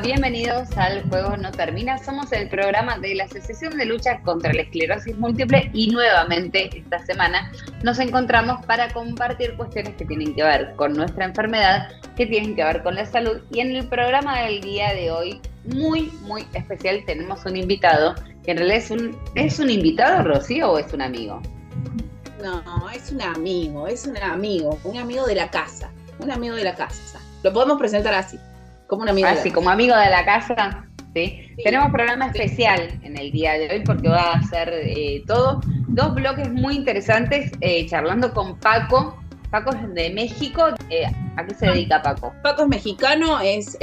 Bienvenidos al Juego No Termina. Somos el programa de la Asociación de Lucha contra la Esclerosis Múltiple y nuevamente esta semana nos encontramos para compartir cuestiones que tienen que ver con nuestra enfermedad, que tienen que ver con la salud. Y en el programa del día de hoy, muy, muy especial, tenemos un invitado, que en realidad es un, ¿es un invitado, Rocío, o es un amigo? No, es un amigo, es un amigo, un amigo de la casa, un amigo de la casa. Lo podemos presentar así. Como un amigo. Así, como amigo de la casa. ¿sí? Tenemos programa especial en el día de hoy porque va a ser eh, todo. Dos bloques muy interesantes, eh, charlando con Paco. Paco es de México. Eh, ¿A qué se dedica Paco? Paco es mexicano, es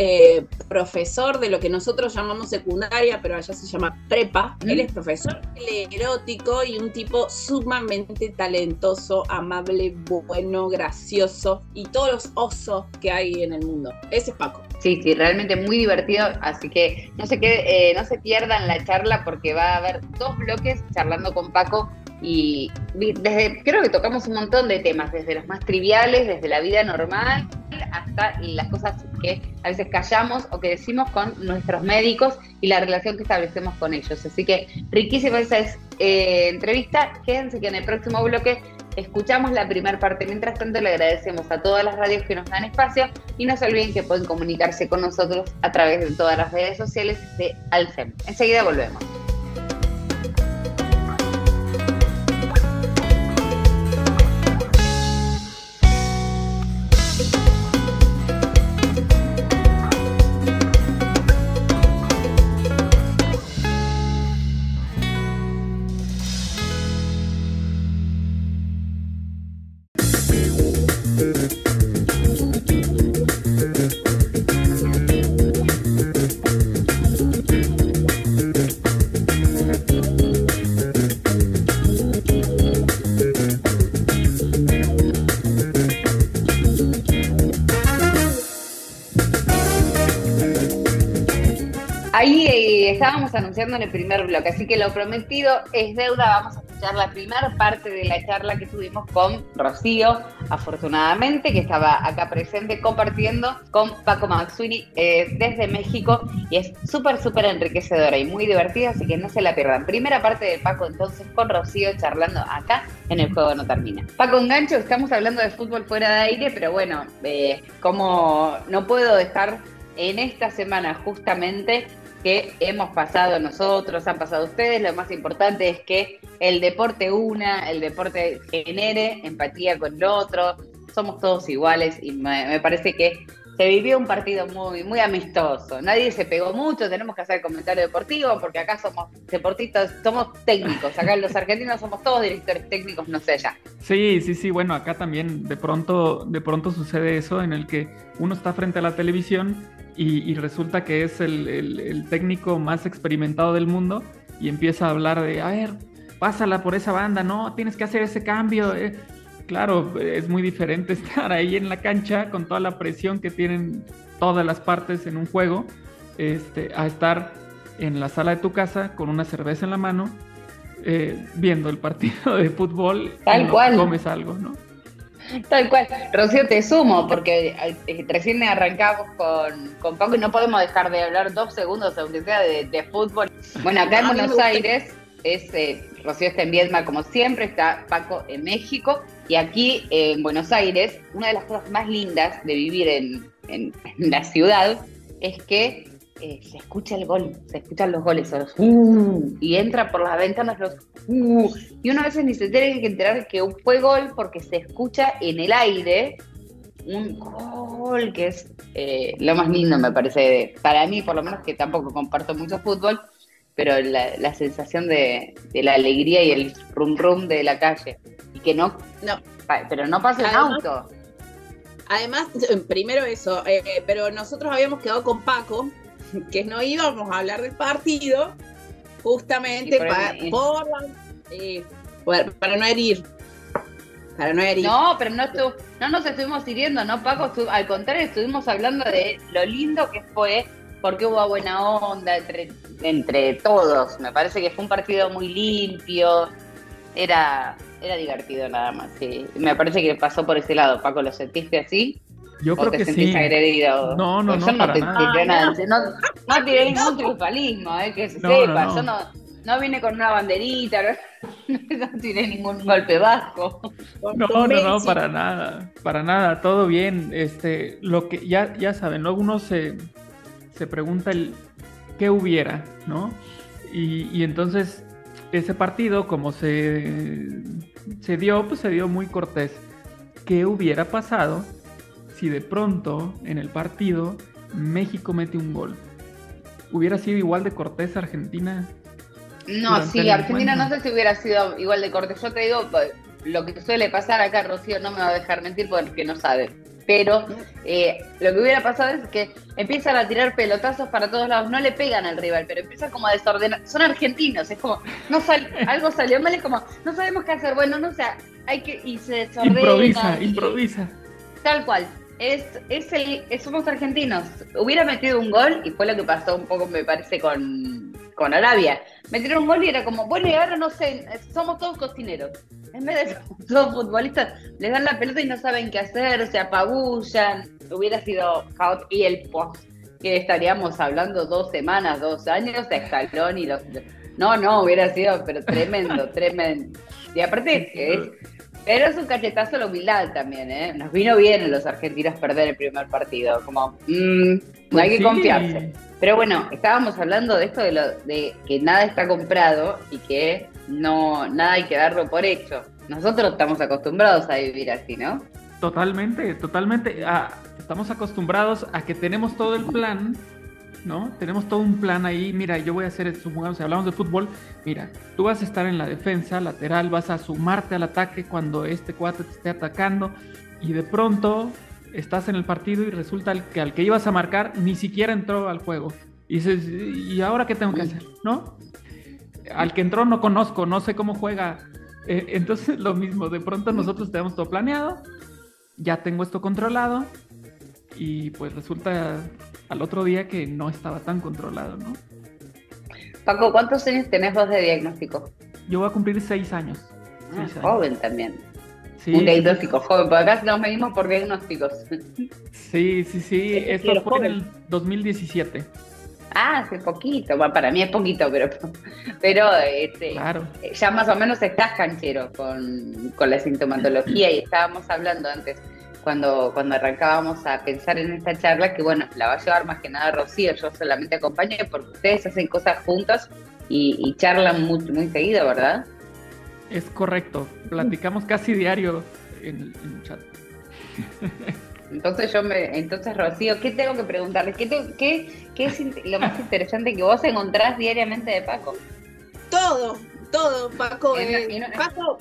profesor de lo que nosotros llamamos secundaria, pero allá se llama prepa. Él ¿Mm? es profesor erótico y un tipo sumamente talentoso, amable, bueno, gracioso y todos los osos que hay en el mundo. Ese es Paco. Sí, sí, realmente muy divertido, así que no se, quede, eh, no se pierdan la charla porque va a haber dos bloques charlando con Paco y desde creo que tocamos un montón de temas, desde los más triviales, desde la vida normal hasta las cosas que a veces callamos o que decimos con nuestros médicos y la relación que establecemos con ellos. Así que riquísima esa es, eh, entrevista. Quédense que en el próximo bloque escuchamos la primera parte. Mientras tanto, le agradecemos a todas las radios que nos dan espacio y no se olviden que pueden comunicarse con nosotros a través de todas las redes sociales de Alcem. Enseguida volvemos. Anunciando en el primer bloque, así que lo prometido es deuda. Vamos a escuchar la primera parte de la charla que tuvimos con Rocío, afortunadamente, que estaba acá presente compartiendo con Paco Maxuini eh, desde México y es súper, súper enriquecedora y muy divertida, así que no se la pierdan. Primera parte de Paco entonces con Rocío charlando acá en el juego no termina. Paco Engancho, estamos hablando de fútbol fuera de aire, pero bueno, eh, como no puedo dejar en esta semana justamente que hemos pasado nosotros, han pasado ustedes. Lo más importante es que el deporte una, el deporte genere empatía con el otro. Somos todos iguales y me, parece que se vivió un partido muy, muy amistoso. Nadie se pegó mucho, tenemos que hacer comentario deportivo porque acá somos deportistas, somos técnicos. Acá los argentinos somos todos directores técnicos, no sé ya. Sí, sí, sí. Bueno, acá también de pronto, de pronto sucede eso en el que uno está frente a la televisión y, resulta que es el, técnico más experimentado del mundo y empieza a hablar de, a ver, pásala por esa banda, no, tienes que hacer ese cambio. Eh". Claro, es muy diferente estar ahí en la cancha con toda la presión que tienen todas las partes en un juego, este, a estar en la sala de tu casa con una cerveza en la mano, eh, viendo el partido de fútbol Tal y cual. comes algo, ¿no? Tal cual. Rocío, te sumo, porque eh, recién arrancamos con, con Paco y no podemos dejar de hablar dos segundos, aunque sea de, fútbol. Bueno, acá en Buenos Aires, es eh, Rocío está en Viedma como siempre, está Paco en México, y aquí en Buenos Aires, una de las cosas más lindas de vivir en, en la ciudad es que eh, se escucha el gol, se escuchan los goles, los, uh, y entra por las ventanas los uh, y uno a veces ni se tiene que enterar que fue gol porque se escucha en el aire un gol que es eh, lo más lindo me parece, para mí por lo menos que tampoco comparto mucho fútbol, pero la, sensación de, la alegría y el rum rum de la calle y que no, no pero no pasa el auto. Además, primero eso, eh, pero nosotros habíamos quedado con Paco, que no íbamos a hablar del partido, justamente para, eh, para no herir. Para no herir. No, pero no, no nos estuvimos hiriendo, ¿no, Paco? al contrario, estuvimos hablando de lo lindo que fue, porque hubo buena onda entre, entre todos. Me parece que fue un partido muy limpio. Era, era divertido nada más. Sí. Me parece que pasó por ese lado, Paco. ¿Lo sentiste así? Yo creo que sí. agredido. No, no, no, no, para nada. no, no tiré ningún triunfalismo, eh, que se sepa. Yo no, no vine con una banderita, no, tiré ningún golpe bajo. No, no, no, para nada, para nada, todo bien. Este, lo que ya, ya saben, luego uno se, se pregunta el qué hubiera, ¿no? Y, y entonces ese partido, como se, se dio, pues se dio muy cortés. ¿Qué hubiera pasado si de pronto en el partido México mete un gol? ¿Hubiera sido igual de cortés Argentina? No, sí, Argentina no sé si hubiera sido igual de cortés. Yo te digo, lo que suele pasar acá, Rocío no me va a dejar mentir porque no sabe pero eh, lo que hubiera pasado es que empiezan a tirar pelotazos para todos lados, no le pegan al rival, pero empiezan como a desordenar, son argentinos, es como, no algo salió mal, es como, no sabemos qué hacer, bueno, no sé, hay que, y se desordena. Improvisa, improvisa. Tal cual, es, es el, somos argentinos, hubiera metido un gol, y fue lo que pasó un poco, me parece, con, con Arabia, metieron un gol y era como, bueno, y ahora no sé, somos todos cocineros en vez de todos futbolistas, les dan la pelota y no saben qué hacer, se apabullan. Hubiera sido y el post que estaríamos hablando dos semanas, dos años, de escalón y los. No, no, hubiera sido, pero tremendo, tremendo. Y aparte, es, pero es un cachetazo la humildad también, ¿eh? Nos vino bien a los argentinos perder el primer partido, como, mmm, no hay que confiarse. Pero bueno, estábamos hablando de esto de, lo, de que nada está comprado y que no nada hay que darlo por hecho. Nosotros estamos acostumbrados a vivir así, ¿no? Totalmente, totalmente. Ah, estamos acostumbrados a que tenemos todo el plan, ¿no? Tenemos todo un plan ahí. Mira, yo voy a hacer, supongamos, si hablamos de fútbol, mira, tú vas a estar en la defensa lateral, vas a sumarte al ataque cuando este cuate te esté atacando y de pronto estás en el partido y resulta que al que ibas a marcar ni siquiera entró al juego. Y dices, ¿y ahora qué tengo que hacer? ¿No? Al que entró no conozco, no sé cómo juega. Eh, entonces lo mismo, de pronto nosotros tenemos todo planeado, ya tengo esto controlado y pues resulta al otro día que no estaba tan controlado, ¿no? Paco, ¿cuántos años tenés vos de diagnóstico? Yo voy a cumplir seis años. Ah, joven también. un diagnóstico joven, porque acá nos medimos por diagnósticos. Sí, sí, sí. Esto fue en el 2017. Ah, hace poquito. Bueno, para mí es poquito, pero, pero este, ya más o menos estás canchero con, con la sintomatología y estábamos hablando antes cuando, cuando arrancábamos a pensar en esta charla, que bueno, la va a llevar más que nada Rocío, yo solamente acompaño porque ustedes hacen cosas juntas y, charlan muy, muy seguido, ¿verdad? Es correcto, platicamos casi diario en, el chat. Entonces yo me, entonces Rocío, ¿qué tengo que preguntarle? ¿Qué, qué, qué es lo más interesante que vos encontrás diariamente de Paco? Todo, todo, Paco. Eh, Paco,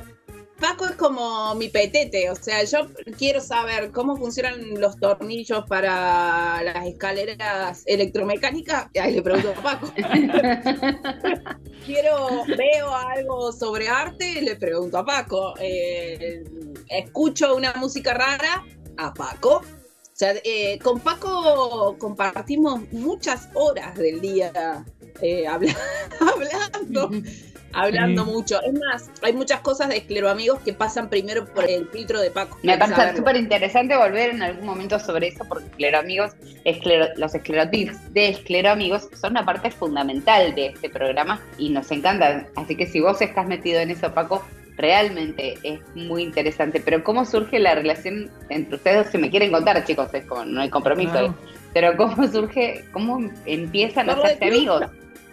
Paco es como mi petete, o sea, yo quiero saber cómo funcionan los tornillos para las escaleras electromecánicas, ahí le pregunto a Paco. quiero, veo algo sobre arte, le pregunto a Paco. Eh, escucho una música rara, a Paco. O sea, eh, con Paco compartimos muchas horas del día eh, hablando hablando mucho. Es más, hay muchas cosas de escleroamigos que pasan primero por el filtro de Paco. Me parece súper interesante volver en algún momento sobre eso, porque escleroamigos, los esclerotips de escleroamigos son una parte fundamental de este programa y nos encantan. Así que si vos estás metido en eso, Paco, realmente es muy interesante. Pero ¿cómo surge la relación entre ustedes? Si me quieren contar, chicos, es como, no hay compromiso. Pero ¿cómo surge, cómo empiezan a hacerse amigos?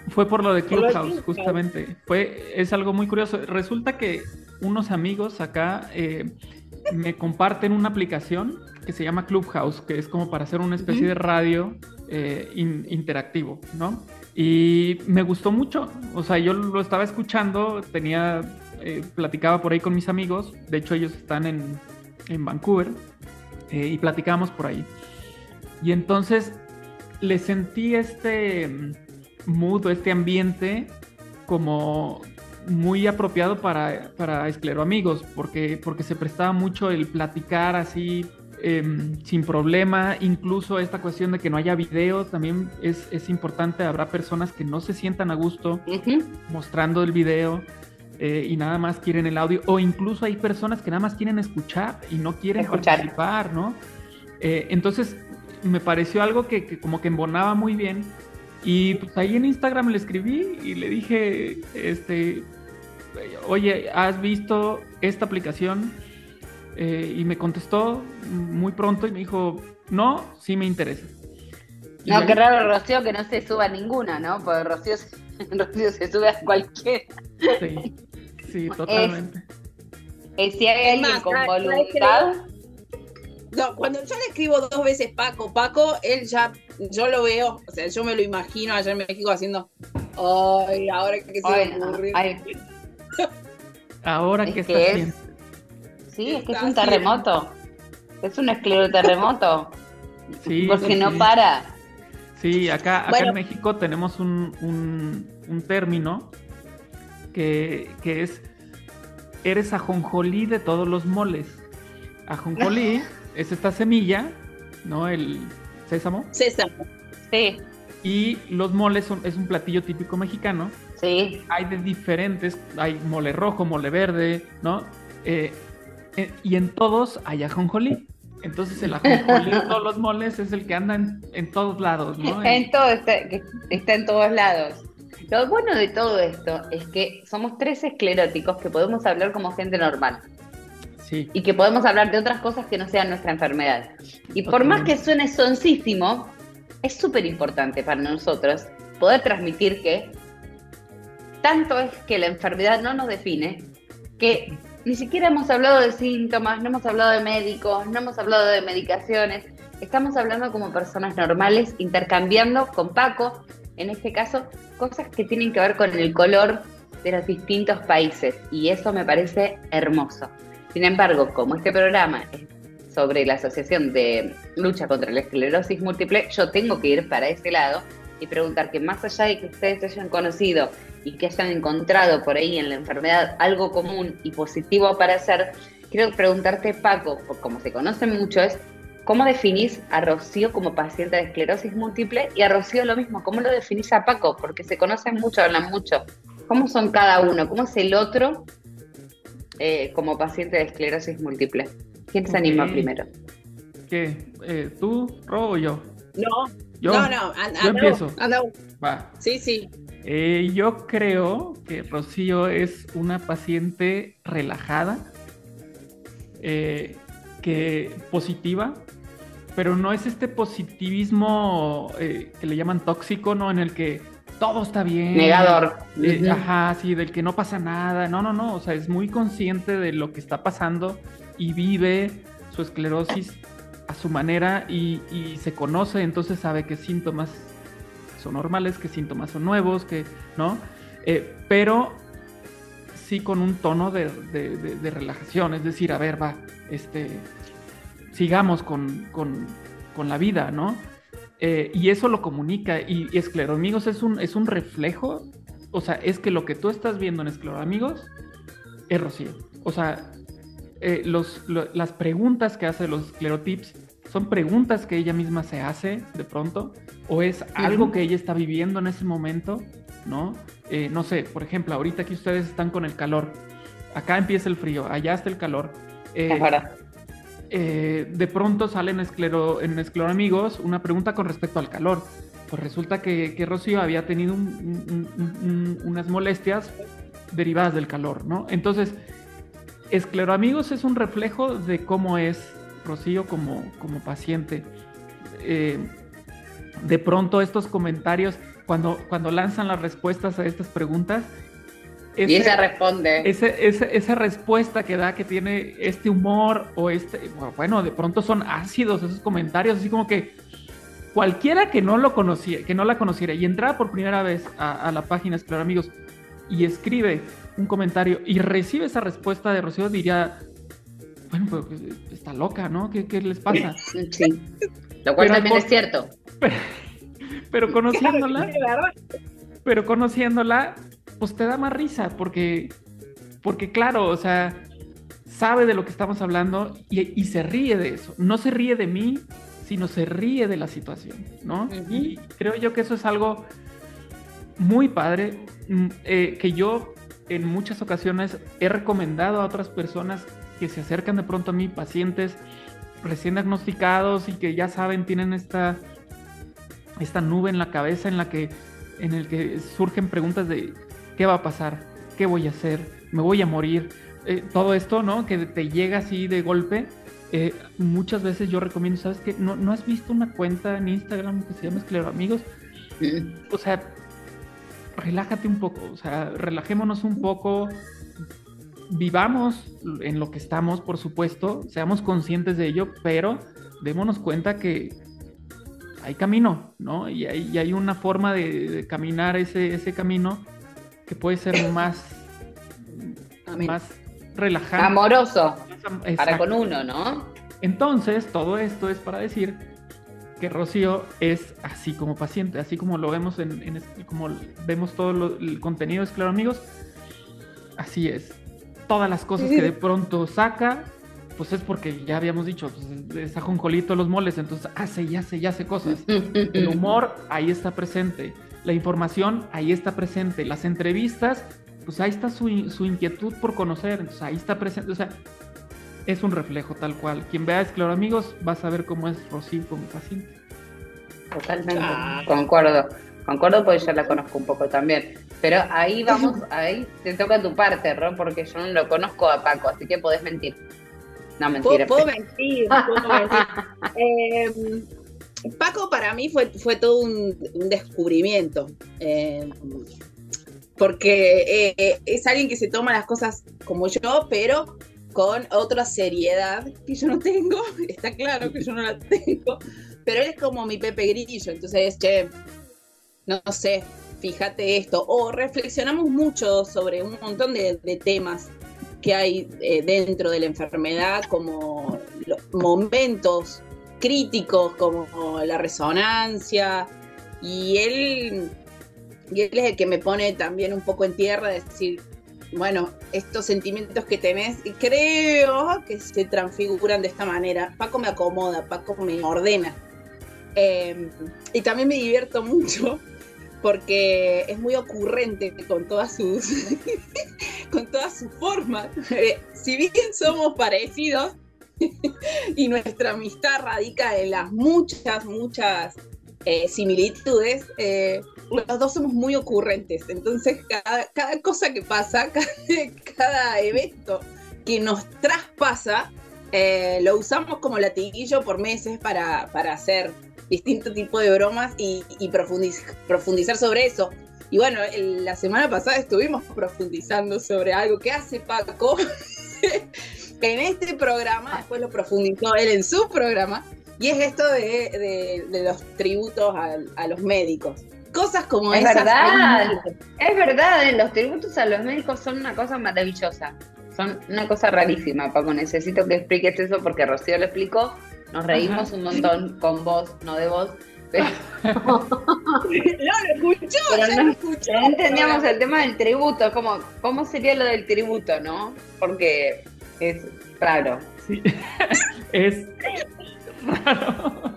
Fue por lo de Clubhouse, justamente. Fue, es algo muy curioso. Resulta que unos amigos acá eh, me comparten una aplicación que se llama Clubhouse, que es como para hacer una especie de radio eh, interactivo, ¿no? Y me gustó mucho. O sea, yo lo estaba escuchando, tenía, eh, platicaba por ahí con mis amigos. De hecho, ellos están en, en Vancouver y platicábamos por ahí. Y entonces le sentí este mood este ambiente como muy apropiado para, para escleroamigos, porque, porque se prestaba mucho el platicar así em, sin problema, incluso esta cuestión de que no haya video también es, importante, habrá personas que no se sientan a gusto mostrando el video. Eh, y nada más quieren el audio, o incluso hay personas que nada más quieren escuchar y no quieren participar, ¿no? Eh, entonces me pareció algo que, como que embonaba muy bien. Y pues ahí en Instagram le escribí y le dije, este, oye, ¿has visto esta aplicación? Eh, y me contestó muy pronto y me dijo, no, sí me interesa. no, qué raro Rocío que no se suba ninguna, ¿no? Porque Rocío, Rocío se sube a cualquiera. Sí, sí, totalmente. Es, si hay alguien con voluntad... No, cuando yo le escribo dos veces Paco, Paco, él ya, yo lo veo, o sea, yo me lo imagino allá en México haciendo, ay, ahora que se va a ocurrir. ahora que está es, Sí, es que es un terremoto. Es un escleroterremoto. Sí, porque no para. Sí, acá, acá en México tenemos un, un, término que, que, es eres ajonjolí de todos los moles. Ajonjolí es esta semilla, ¿no? El sésamo. Sésamo. Sí. Y los moles son, es un platillo típico mexicano. Sí. Hay de diferentes, hay mole rojo, mole verde, ¿no? Eh, eh, y en todos hay ajonjolí. Entonces el ajonjolí en todos los moles es el que anda en, todos lados, ¿no? En todo, está, está en todos lados. Lo bueno de todo esto es que somos tres escleróticos que podemos hablar como gente normal. Y que podemos hablar de otras cosas que no sean nuestra enfermedad. Y por más que suene soncísimo, es súper importante para nosotros poder transmitir que tanto es que la enfermedad no nos define, que ni siquiera hemos hablado de síntomas, no hemos hablado de médicos, no hemos hablado de medicaciones. Estamos hablando como personas normales, intercambiando con Paco, en este caso, cosas que tienen que ver con el color de los distintos países. Y eso me parece hermoso. Sin embargo, como este programa es sobre la Asociación de Lucha contra la Esclerosis Múltiple, yo tengo que ir para ese lado y preguntar que más allá de que ustedes hayan conocido y que hayan encontrado por ahí en la enfermedad algo común y positivo para hacer, quiero preguntarte, Paco, como se conocen mucho, es ¿cómo definís a Rocío como paciente de esclerosis múltiple? Y a Rocío lo mismo, ¿cómo lo definís a Paco? Porque se conocen mucho, hablan mucho. ¿Cómo son cada uno? ¿Cómo es el otro eh, como paciente de esclerosis múltiple? ¿Quién se anima primero? ¿Qué? Eh, ¿Tú, Ro o yo? No, no, no, yo empiezo. Va. Sí, sí. Eh, yo creo que Rocío es una paciente relajada, eh, que positiva, pero no es este positivismo eh, que le llaman tóxico, ¿no? En el que todo está bien. Negador. Ajá, sí, del que no pasa nada. No, no, no. O sea, es muy consciente de lo que está pasando y vive su esclerosis a su manera y, y se conoce, entonces sabe qué síntomas son normales, qué síntomas son nuevos, que, ¿no? Eh, pero sí con un tono de, relajación, es decir, a ver, va, este, sigamos con, la vida, ¿no? Eh, y eso lo comunica, y, y Escleroamigos es un, es un reflejo, o sea, es que lo que tú estás viendo en Escleroamigos es Rocío. O sea, eh, los, las preguntas que hace los esclerotips son preguntas que ella misma se hace de pronto o es algo que ella está viviendo en ese momento, ¿no? Eh, no sé, por ejemplo, ahorita que ustedes están con el calor, acá empieza el frío, allá está el calor. Eh, eh, de pronto sale en, esclero, en Escleroamigos una pregunta con respecto al calor. Pues resulta que, que Rocío había tenido unas molestias derivadas del calor, ¿no? Entonces, Escleroamigos es un reflejo de cómo es Rocío como, como paciente. Eh, de pronto estos comentarios, cuando, cuando lanzan las respuestas a estas preguntas, y ella responde. esa respuesta que da, que tiene este humor o este, bueno, de pronto son ácidos esos comentarios, así como que cualquiera que no lo conocía, que no la conociera y entraba por primera vez a, la página Explorar Amigos y escribe un comentario y recibe esa respuesta de Rocío, diría, bueno, pues, está loca, ¿no? ¿Qué, les pasa? Sí, lo cual también es cierto. Pero, conociéndola, pero conociéndola, pues te da más risa, porque, porque claro, o sea, sabe de lo que estamos hablando y, se ríe de eso. No se ríe de mí, sino se ríe de la situación, ¿no? Y creo yo que eso es algo muy padre, mm, eh, que yo en muchas ocasiones he recomendado a otras personas que se acercan de pronto a mí, pacientes, recién diagnosticados y que ya saben, tienen esta, esta nube en la cabeza en la que, en el que surgen preguntas de qué va a pasar, qué voy a hacer, me voy a morir, eh, todo esto, ¿no? Que te llega así de golpe. Eh, muchas veces yo recomiendo, ¿sabes qué? ¿No, ¿No has visto una cuenta en Instagram que se llama Esclero Amigos? O sea, relájate un poco, o sea, relajémonos un poco, vivamos en lo que estamos, por supuesto, seamos conscientes de ello, pero démonos cuenta que hay camino, ¿no? Y hay, hay una forma de, caminar ese, ese, camino que puede ser más, más relajante. Amoroso. Para con uno, ¿no? Entonces, todo esto es para decir que Rocío es así como paciente, así como lo vemos en, como vemos todo el contenido de Claro Amigos, así es. Todas las cosas que de pronto saca, pues es porque ya habíamos dicho, pues, es ajonjolito los moles, entonces hace y hace y hace cosas. El humor ahí está presente, la información ahí está presente, las entrevistas, pues ahí está su, su inquietud por conocer, entonces ahí está presente, o sea, es un reflejo tal cual. Quien vea Esclaro Amigos va a saber cómo es Rocío como paciente. Totalmente, concuerdo. Concuerdo porque yo la conozco un poco también. Pero ahí vamos, ahí te toca tu parte, Ron, porque yo no lo conozco a Paco, así que podés mentir. No, mentira. Puedo, mentir, puedo mentir. Em, Paco para mí fue, fue todo un, descubrimiento. Em, porque eh, es alguien que se toma las cosas como yo, pero con otra seriedad que yo no tengo, está claro que yo no la tengo, pero él es como mi Pepe Grillo, entonces, che, no, sé, fíjate esto, o reflexionamos mucho sobre un montón de, temas que hay eh, dentro de la enfermedad, como los momentos críticos, como la resonancia, y él, y él es el que me pone también un poco en tierra, de decir, bueno, estos sentimientos que tenés, creo que se transfiguran de esta manera. Paco me acomoda, Paco me ordena. Em, y también me divierto mucho porque es muy ocurrente con todas sus con todas sus formas. Eh, si bien somos parecidos y nuestra amistad radica en las muchas, muchas eh, similitudes, eh, los dos somos muy ocurrentes, entonces cada, cosa que pasa, cada, evento que nos traspasa, eh, lo usamos como latiguillo por meses para, hacer distinto tipo de bromas y, profundizar, sobre eso. Y bueno, la semana pasada estuvimos profundizando sobre algo que hace Paco en este programa, después lo profundizó él en su programa, y es esto de, los tributos a los médicos cosas como es Verdad, es verdad, los tributos a los médicos son una cosa maravillosa. Son una cosa rarísima, Paco. Necesito que expliques eso porque Rocío lo explicó. Nos reímos un montón con vos, no de vos. Pero... no, lo escuchó, pero no, escuchó. No entendíamos el tema del tributo, como, ¿cómo sería lo del tributo, no? Porque es raro. Sí, es raro.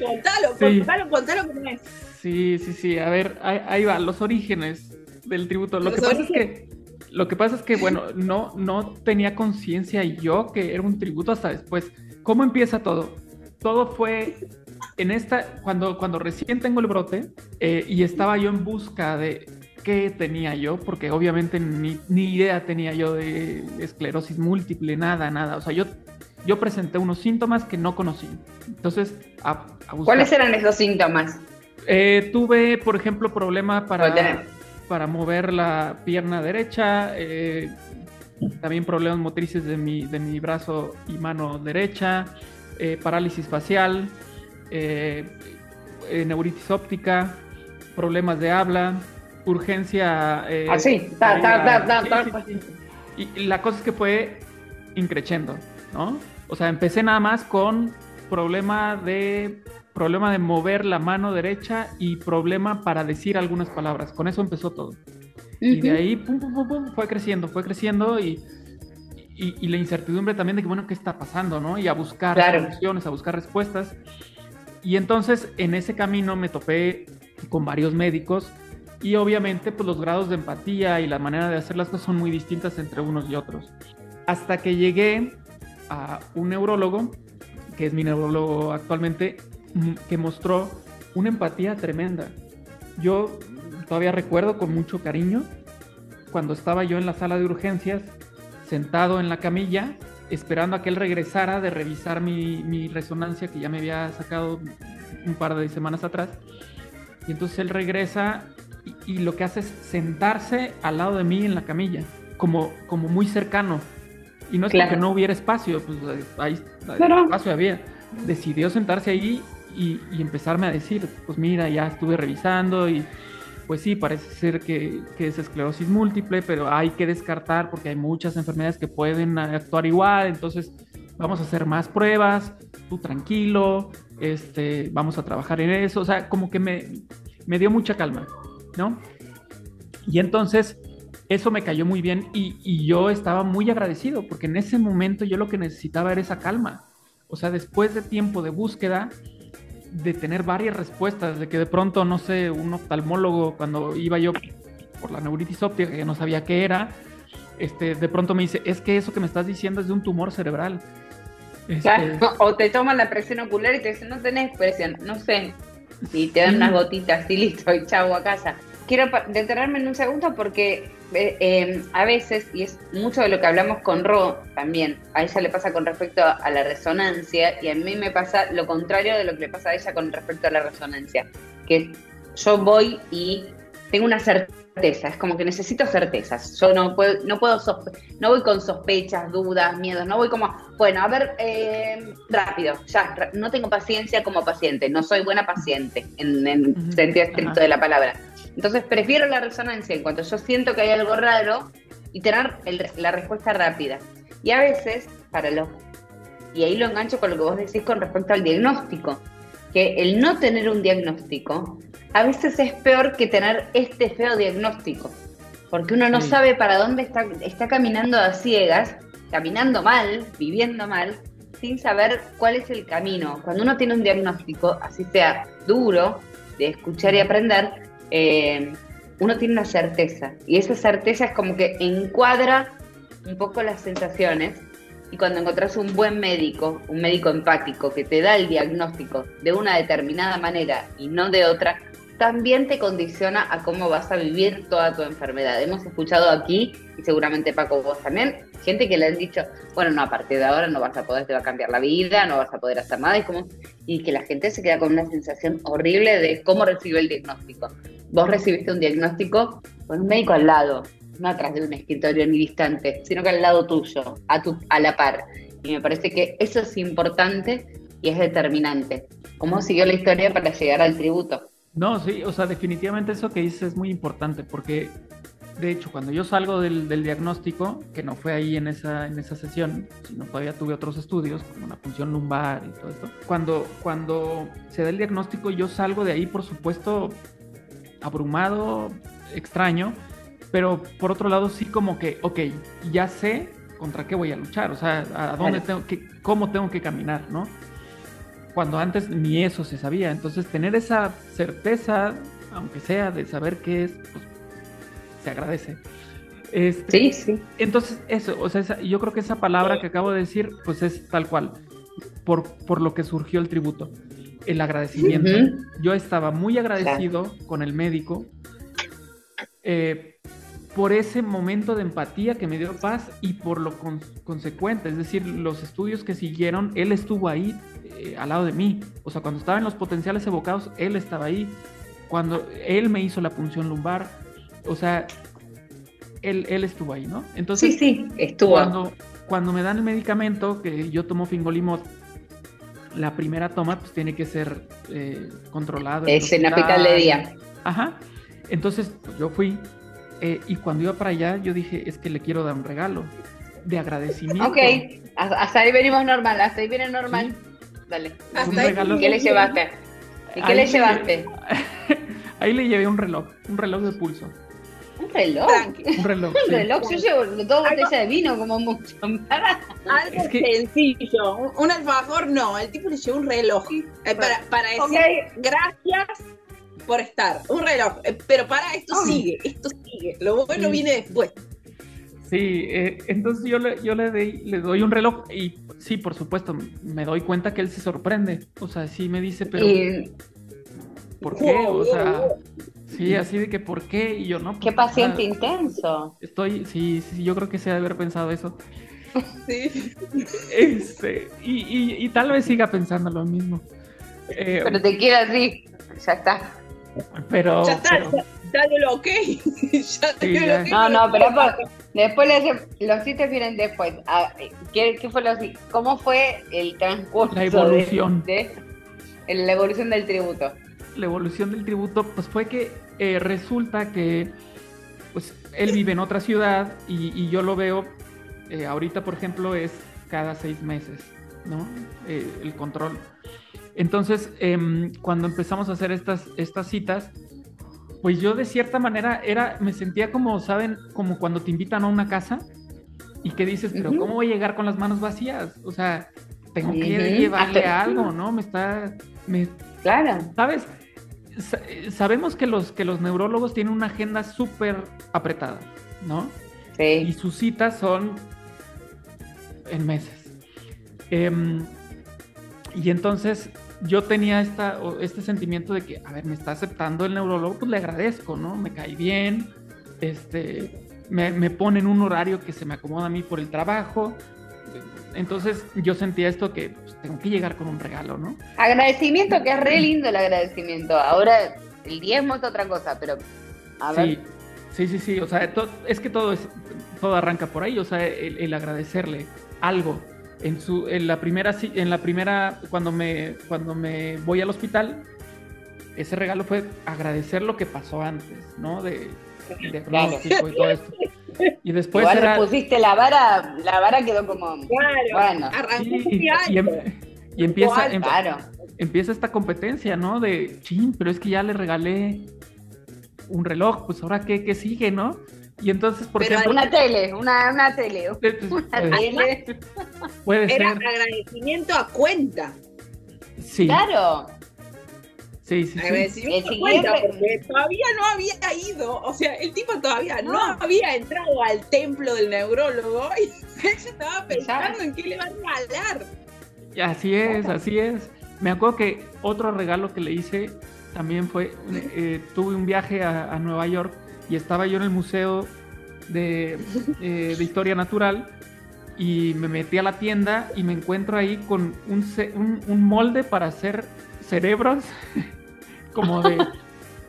Contalo, contalo, contalo cómo es. Sí, sí, sí. A ver, ahí, va, los orígenes del tributo. Lo que pasa es que, lo que pasa es que, bueno, no, no tenía conciencia yo que era un tributo hasta después. ¿Cómo empieza todo? Todo fue en esta, cuando, cuando recién tengo el brote eh, y estaba yo en busca de qué tenía yo, porque obviamente ni, ni, idea tenía yo de esclerosis múltiple, nada, nada. O sea, yo, yo presenté unos síntomas que no conocí. Entonces, a, a ¿Cuáles eran esos síntomas? Eh, tuve, por ejemplo, problema para, para mover la pierna derecha, eh, también problemas motrices de mi, de mi brazo y mano derecha, eh, parálisis facial, neuritis óptica, problemas de habla, urgencia. Así, Y la cosa es que fue increchendo, ¿no? O sea, empecé nada más con problema de problema de mover la mano derecha y problema para decir algunas palabras. Con eso empezó todo. Y de ahí, pum, pum, pum, fue creciendo, fue creciendo y, y, la incertidumbre también de que, bueno, ¿qué está pasando? ¿no? Y a buscar soluciones, a buscar respuestas. Y entonces en ese camino me topé con varios médicos y obviamente pues los grados de empatía y la manera de hacer las cosas son muy distintas entre unos y otros. Hasta que llegué a un neurólogo que es mi neurólogo actualmente, mm, que mostró una empatía tremenda. Yo todavía recuerdo con mucho cariño cuando estaba yo en la sala de urgencias, sentado en la camilla, esperando a que él regresara de revisar mi, resonancia que ya me había sacado un par de semanas atrás. Y entonces él regresa y, lo que hace es sentarse al lado de mí en la camilla, como, como muy cercano. Y no es que no hubiera espacio, pues ahí, espacio había. Decidió sentarse ahí y, y, empezarme a decir, pues mira, ya estuve revisando y pues sí, parece ser que, es esclerosis múltiple, pero hay que descartar porque hay muchas enfermedades que pueden actuar igual, entonces vamos a hacer más pruebas, tú tranquilo, este, vamos a trabajar en eso, o sea, como que me, me dio mucha calma, ¿no? Y entonces eso me cayó muy bien y, y, yo estaba muy agradecido porque en ese momento yo lo que necesitaba era esa calma. O sea, después de tiempo de búsqueda, de tener varias respuestas, de que de pronto, no sé, un oftalmólogo, cuando iba yo por la neuritis óptica, que no sabía qué era, este, de pronto me dice, es que eso que me estás diciendo es de un tumor cerebral. Este, o te toman la presión ocular y te dicen, no tenés presión, no sé. Y te dan unas gotitas y listo, y chau a casa quiero detenerme en un segundo porque eh, em, a veces, y es mucho de lo que hablamos con Ro también, a ella le pasa con respecto a la resonancia y a mí me pasa lo contrario de lo que le pasa a ella con respecto a la resonancia, que yo voy y tengo una certeza, es como que necesito certezas, yo no puedo, no puedo no voy con sospechas, dudas, miedos, no voy como, bueno, a ver, em, rápido, ya, no tengo paciencia como paciente, no soy buena paciente en, el sentido estricto de la palabra entonces prefiero la resonancia en cuanto yo siento que hay algo raro y tener la respuesta rápida. Y a veces, para los... Y ahí lo engancho con lo que vos decís con respecto al diagnóstico, que el no tener un diagnóstico a veces es peor que tener este feo diagnóstico, porque uno no sabe para dónde está, está caminando a ciegas, caminando mal, viviendo mal, sin saber cuál es el camino. Cuando uno tiene un diagnóstico, así sea duro, de escuchar y aprender, eh, uno tiene una certeza y esa certeza es como que encuadra un poco las sensaciones y cuando encontrás un buen médico, un médico empático que te da el diagnóstico de una determinada manera y no de otra, también te condiciona a cómo vas a vivir toda tu enfermedad. Hemos escuchado aquí, y seguramente Paco vos también, gente que le han dicho, bueno, no, a partir de ahora no vas a poder, te va a cambiar la vida, no vas a poder hacer nada, y, como, y que la gente se queda con una sensación horrible de cómo recibe el diagnóstico vos recibiste un diagnóstico con un médico al lado, no atrás de un escritorio ni distante, sino que al lado tuyo, a, tu, a la par. Y me parece que eso es importante y es determinante. ¿Cómo siguió la historia para llegar al tributo? No, sí, o sea, definitivamente eso que dices es muy importante porque, de hecho, cuando yo salgo del, diagnóstico, que no fue ahí en esa, en esa sesión, sino todavía tuve otros estudios, como una función lumbar y todo esto, cuando, cuando se da el diagnóstico yo salgo de ahí, por supuesto, abrumado, extraño, pero por otro lado sí como que, ok, ya sé contra qué voy a luchar, o sea, a dónde tengo que, cómo tengo que caminar, ¿no? Cuando antes ni eso se sabía, entonces tener esa certeza, aunque sea de saber qué es, pues se agradece. Este, sí, sí. Entonces, eso, o sea, yo creo que esa palabra que acabo de decir, pues es tal cual, por, por lo que surgió el tributo el agradecimiento. Yo estaba muy agradecido con el médico eh, por ese momento de empatía que me dio paz y por lo consecuente, es decir, los estudios que siguieron, él estuvo ahí eh, al lado de mí. O sea, cuando estaba en los potenciales evocados, él estaba ahí. Cuando él me hizo la punción lumbar, o sea, él, él estuvo ahí, ¿no? Entonces, sí, sí, estuvo. Cuando, cuando me dan el medicamento, que yo tomo fingolimod, la primera toma pues tiene que ser eh, controlada. Es en hospital de día. Ajá. Entonces pues, yo fui eh, y cuando iba para allá yo dije, es que le quiero dar un regalo de agradecimiento. Ok, hasta ahí venimos normal, hasta ahí viene normal. Dale. Un regalo. ¿Qué le llevaste? ¿Y qué le llevaste? ahí le llevé un reloj, un reloj de pulso. Un reloj. Un reloj. Un reloj. Yo llevo dos botellas de vino como mucho. Algo sencillo. Un, alfajor no. El tipo le llevó un reloj. Eh, para, para decir gracias por estar. Un reloj. Eh, pero para, esto sigue. Esto sigue. Lo bueno viene después. Sí, eh, entonces yo, le, yo le, le doy un reloj y sí, por supuesto, me doy cuenta que él se sorprende. O sea, sí me dice, pero ¿por qué? O sea, sí, así de que ¿por qué? Y yo no. Qué pues, paciente intenso. Estoy, sí, sí, yo creo que se ha de haber pensado eso. Sí. Este, y, y, tal vez siga pensando lo mismo. Eh, pero te quiero así, ya está. Pero. Ya está, pero... dale lo ok. ya te sí, ya. No, no, pero después los chistes vienen después. Ah, ¿Qué, qué fue lo, ¿Cómo fue el transcurso? La evolución. De, de, la evolución del tributo. La evolución del tributo, pues fue que eh, resulta que pues él vive en otra ciudad y, y yo lo veo eh, ahorita, por ejemplo, es cada seis meses, ¿no? Eh, el control. Entonces, em, cuando empezamos a hacer estas, estas citas, pues yo de cierta manera era, me sentía como, ¿saben? Como cuando te invitan a una casa y que dices, pero ¿cómo voy a llegar con las manos vacías? O sea, tengo que llevarle algo, ¿no? Me está... Me, claro. ¿Sabes? sabemos que los, que los neurólogos tienen una agenda súper apretada, ¿no? Sí. Y sus citas son en meses. Em, y entonces yo tenía esta, este sentimiento de que, a ver, me está aceptando el neurólogo, pues le agradezco, ¿no? Me cae bien, este, me, me pone en un horario que se me acomoda a mí por el trabajo. Entonces yo sentía esto que pues, tengo que llegar con un regalo, ¿no? Agradecimiento, que es re lindo el agradecimiento. Ahora el diezmo es otra cosa, pero a ver. Sí, sí, sí, o sea, es que todo, es, todo arranca por ahí, o sea, el agradecerle algo. En, su, en la primera, en la primera cuando, me, cuando me voy al hospital, ese regalo fue agradecer lo que pasó antes, ¿no? De, diagnóstico y todo esto. Y después Igual era... pusiste la vara, la vara quedó como... Bueno, y, em, y, empieza, em, empieza esta competencia, ¿no? De, chin, pero es que ya le regalé un reloj, pues ahora qué, qué sigue, ¿no? Y entonces, por Pero ejemplo. Una tele, una, una tele. Una tele. Puede Era agradecimiento a cuenta. Sí. Claro. Sí, sí, sí. Agradecimiento a cuenta, porque todavía no había ido. O sea, el tipo todavía no, había entrado al templo del neurólogo y ella estaba pensando en qué le va a regalar. Así es, así es. Me acuerdo que otro regalo que le hice también fue, eh, tuve un viaje a, a Nueva York y estaba yo en el Museo de, eh, de Historia Natural y me metí a la tienda y me encuentro ahí con un, un, molde para hacer cerebros como de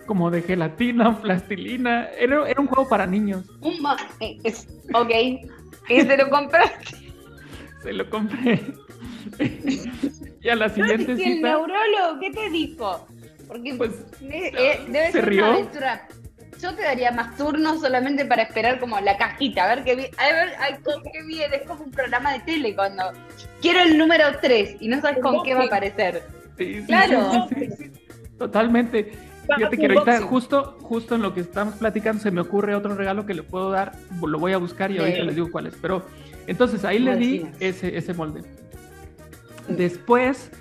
como de gelatina, plastilina. Era, era un juego para niños. Eh, ok. ¿Y se lo compraste? Se lo compré. y a la siguiente ¿Y el neurólogo qué te dijo? Porque pues, eh, debe ser una aventura yo te daría más turnos solamente para esperar como la cajita, a ver qué viene, a ver con qué viene, es como un programa de tele cuando quiero el número 3 y no sabes con qué va a aparecer. Sí, claro. Totalmente. Fíjate que ahorita justo, justo en lo que estamos platicando se me ocurre otro regalo que le puedo dar, lo voy a buscar y ahorita les digo cuál es. Pero entonces ahí le di ese, ese molde. Después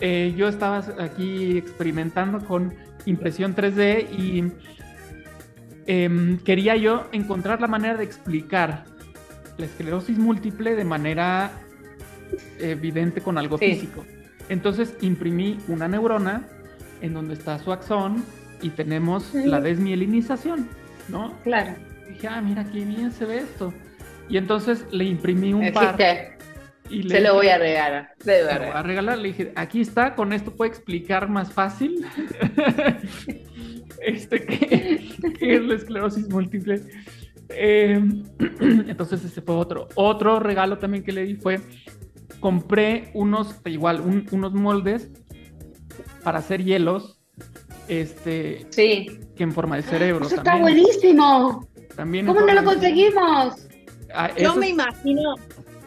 eh, yo estaba aquí experimentando con impresión 3D y Em, quería yo encontrar la manera de explicar la esclerosis múltiple de manera evidente con algo físico. Entonces imprimí una neurona en donde está su axón y tenemos la desmielinización, ¿no? Claro. dije, ah, mira qué bien se ve esto. Y entonces le imprimí un par. Y le se lo voy a regalar. Se lo voy a regalar. Le dije, aquí está, con esto puedo explicar más fácil. este, que, es la esclerosis múltiple. Em, entonces ese fue otro. Otro regalo también que le di fue, compré unos, igual, unos moldes para hacer hielos, este, sí. que en forma de cerebro. Eso está buenísimo. También ¿Cómo no lo conseguimos? Ah, yo me imagino,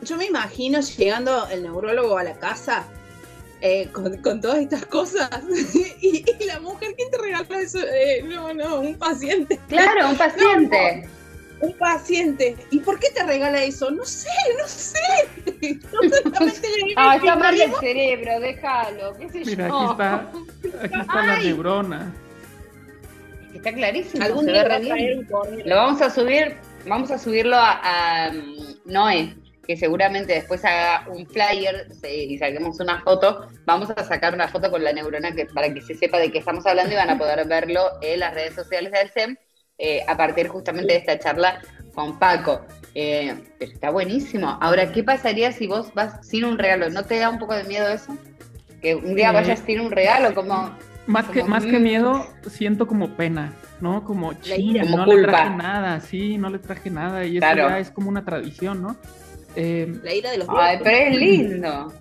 yo me imagino llegando el neurólogo a la casa eh, con, todas estas cosas. y, la mujer, ¿quién te regala eso? Eh, no, no, un paciente. Claro, un paciente. un paciente. ¿Y por qué te regala eso? No sé, no sé. ah, está mal el cerebro, déjalo. ¿Qué sé Mira, aquí está, aquí está la neurona. Está clarísimo. Algún día Lo vamos a subir vamos a subirlo a, a Noé, que seguramente después haga un flyer y saquemos una foto, vamos a sacar una foto con la neurona que, para que se sepa de qué estamos hablando y van a poder verlo en las redes sociales del SEM eh, a partir justamente de esta charla con Paco. Eh, pero está buenísimo. Ahora, ¿qué pasaría si vos vas sin un regalo? ¿No te da un poco de miedo eso? Que un día vayas sin un regalo, como... Más, que, más que mm. miedo, siento como pena, ¿no? Como, ching, no le traje nada, sí, no le traje nada. Y eso ya es como una tradición, ¿no? Eh, la ira de los dioses. Ay, pero es lindo.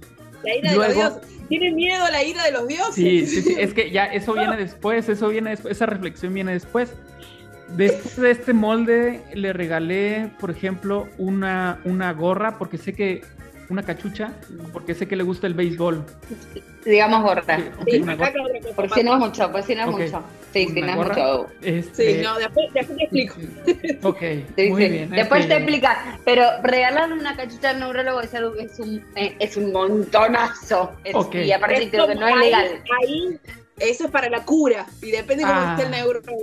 La ira de los dioses. ¿Tiene miedo a la ira de los dioses? Sí, sí, sí. Es que ya eso viene después, eso viene después, esa reflexión viene después. Después de este molde le regalé, por ejemplo, una, una gorra, porque sé que una cachucha, porque sé que le gusta el béisbol. Digamos gorra. Sí, por si no es mucho, por si no es mucho. Sí, si no es mucho. Este... Sí, no, después, después te explico. ok, muy bien. Después te explica, pero regalarle una cachucha al neurólogo es, algo, es, un, eh, es un montonazo. Y aparte creo que no es legal. Ahí eso es para la cura y depende cómo esté el ah. neurólogo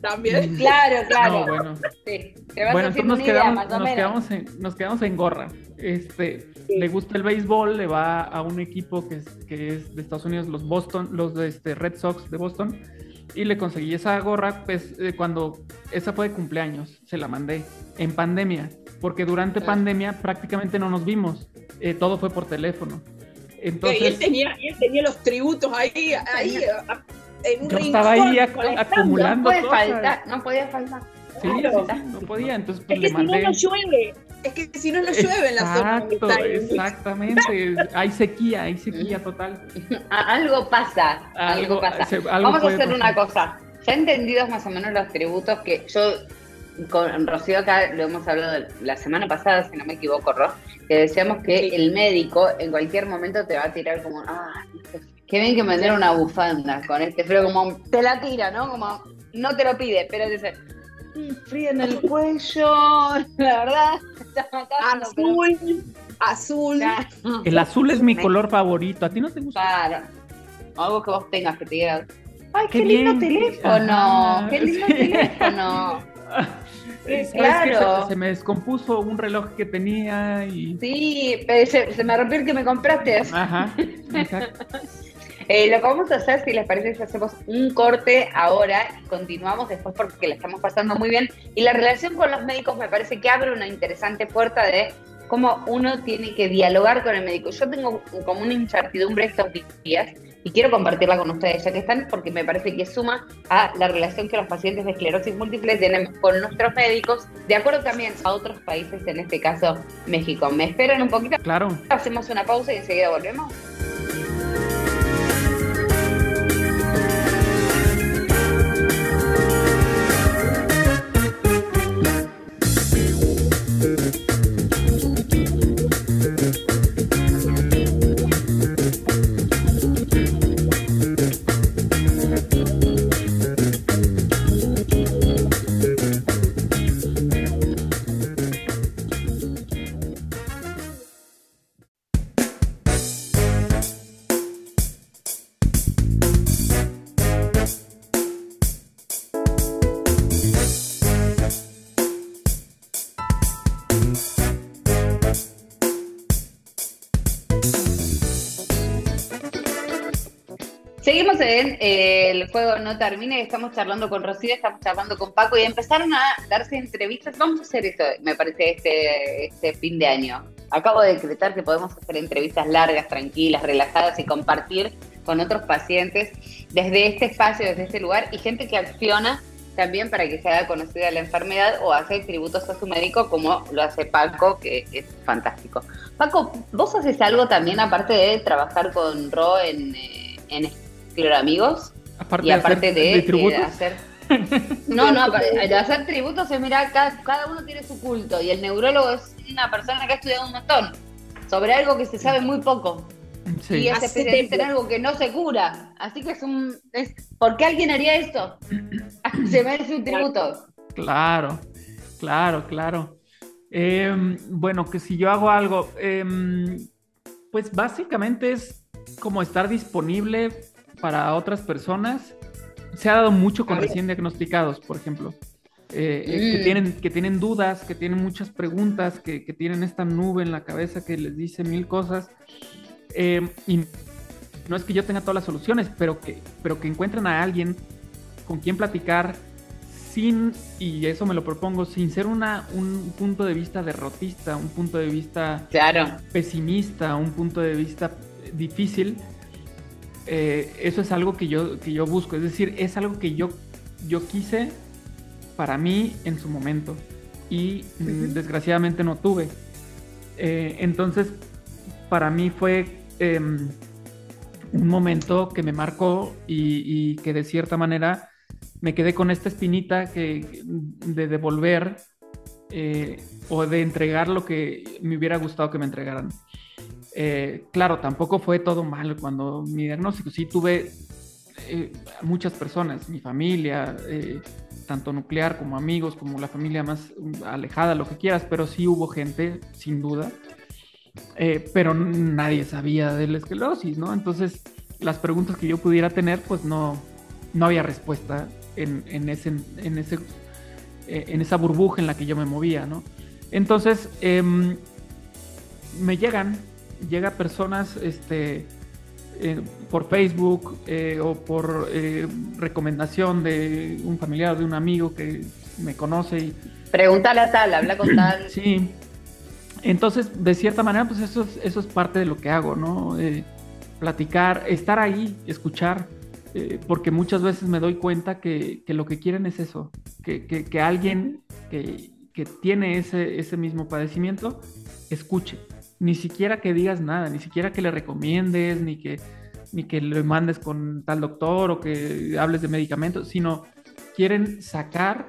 también. Claro, claro. bueno, sí. bueno entonces nos, quedamos, nos, quedamos en, nos quedamos en gorra. Este, le gusta el béisbol, le va a un equipo que es, que es de Estados Unidos, los Boston, los de este Red Sox de Boston, y le conseguí esa gorra, pues eh, cuando esa fue de cumpleaños, se la mandé en pandemia, porque durante pandemia prácticamente no nos vimos, eh, todo fue por teléfono. Entonces, y él tenía, él tenía los tributos ahí, ahí en un yo estaba ahí acumulando no puede faltar, no podía faltar. Sí, no podía, entonces pues, es que le mandé. Si no, no llueve. Es que si no, no llueve en la zona. Exacto, exactamente. Hay sequía, hay sequía total. Algo pasa, algo, pasa. Vamos a hacer una cosa. Ya entendidos más o menos los tributos que yo con Rocío acá lo hemos hablado la semana pasada, si no me equivoco, Ro, que decíamos que el médico en cualquier momento te va a tirar como, ah, qué bien que me den una bufanda con este frío, como te la tira, ¿no? Como no te lo pide, pero dice, frío en el cuello, la verdad. Azul, azul. El azul es mi color favorito. ¿A ti no te gusta? Claro. Algo que vos tengas que te diga. Ay, qué, lindo teléfono. Qué lindo teléfono. claro. Se, me descompuso un reloj que tenía y. Sí, se, se me rompió el que me compraste. Ajá, exacto. Eh, lo que vamos a hacer, si les parece, es hacemos un corte ahora y continuamos después porque la estamos pasando muy bien. Y la relación con los médicos me parece que abre una interesante puerta de cómo uno tiene que dialogar con el médico. Yo tengo como una incertidumbre estos días y quiero compartirla con ustedes ya que están porque me parece que suma a la relación que los pacientes de esclerosis múltiple tienen con nuestros médicos, de acuerdo también a otros países, en este caso México. ¿Me esperan un poquito? Claro. Hacemos una pausa y enseguida volvemos. Seguimos en eh, El Juego No Termina y estamos charlando con Rocío, estamos charlando con Paco y empezaron a darse entrevistas. Vamos a hacer eso, me parece, este, este fin de año. Acabo de decretar que podemos hacer entrevistas largas, tranquilas, relajadas y compartir con otros pacientes desde este espacio, desde este lugar y gente que acciona también para que se haga conocida la enfermedad o hace tributos a su médico como lo hace Paco, que es fantástico. Paco, ¿vos haces algo también aparte de trabajar con Ro en, eh, en Claro, amigos. Aparte y aparte de, hacer. No, no, de hacer tributos es mirar, cada, uno tiene su culto y el neurólogo es una persona que ha estudiado un montón sobre algo que se sabe muy poco. Y es especialista en algo que no se cura. Así que es un. Es, ¿Por qué alguien haría esto? se merece un tributo. Claro, claro, claro. Em, bueno, que si yo hago algo, em, pues básicamente es como estar disponible para otras personas. Se ha dado mucho con recién diagnosticados, por ejemplo. eh, que, mm. tienen, que tienen dudas, que tienen muchas preguntas, que, tienen esta nube en la cabeza que les dice mil cosas. Eh, y no es que yo tenga todas las soluciones, pero que, pero que encuentren a alguien con quien platicar sin, y eso me lo propongo, sin ser una, un punto de vista derrotista, un punto de vista pesimista, un punto de vista difícil, eh, eso es algo que yo, que yo busco. Es decir, es algo que yo, yo quise para mí en su momento y mm, desgraciadamente no tuve. Eh, entonces, para mí fue em, un momento que me marcó y, que de cierta manera me quedé con esta espinita que, de devolver eh, o de entregar lo que me hubiera gustado que me entregaran. Eh, claro, tampoco fue todo mal cuando mi diagnóstico, sí tuve eh, muchas personas, mi familia, eh, tanto nuclear como amigos, como la familia más alejada, lo que quieras, pero sí hubo gente, sin duda, pero nadie sabía de la esclerosis, ¿no? Entonces, las preguntas que yo pudiera tener, pues no, no había respuesta en, en, ese, en, ese, en esa burbuja en la que yo me movía, ¿no? Entonces, em, me llegan llega personas este, eh, por Facebook eh, o por eh, recomendación de un familiar, de un amigo que me conoce. Y, Pregúntale a tal, habla con tal. sí. Entonces, de cierta manera, pues eso es, eso es parte de lo que hago, ¿no? platicar, estar ahí, escuchar, porque muchas veces me doy cuenta que, lo que quieren es eso, que, que, alguien que, tiene ese, ese mismo padecimiento escuche ni siquiera que digas nada, ni siquiera que le recomiendes, ni que, ni que le mandes con tal doctor o que hables de medicamentos, sino quieren sacar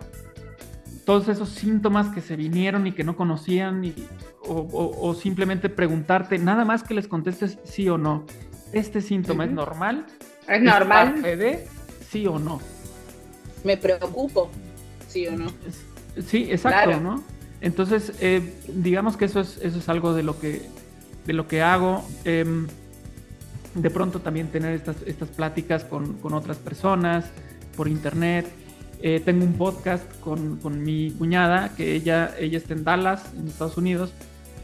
todos esos síntomas que se vinieron y que no conocían, o, simplemente preguntarte, nada más que les contestes sí o no. ¿Este síntoma es normal? ¿Es normal? de sí o no? Me preocupo, sí o no. Sí, exacto, ¿no? Entonces, eh, digamos que eso es, eso es algo de lo que, de lo que hago. Em, de pronto también tener estas, estas pláticas con, otras personas por internet. Eh, tengo un podcast con, mi cuñada, que ella, ella está en Dallas, en Estados Unidos.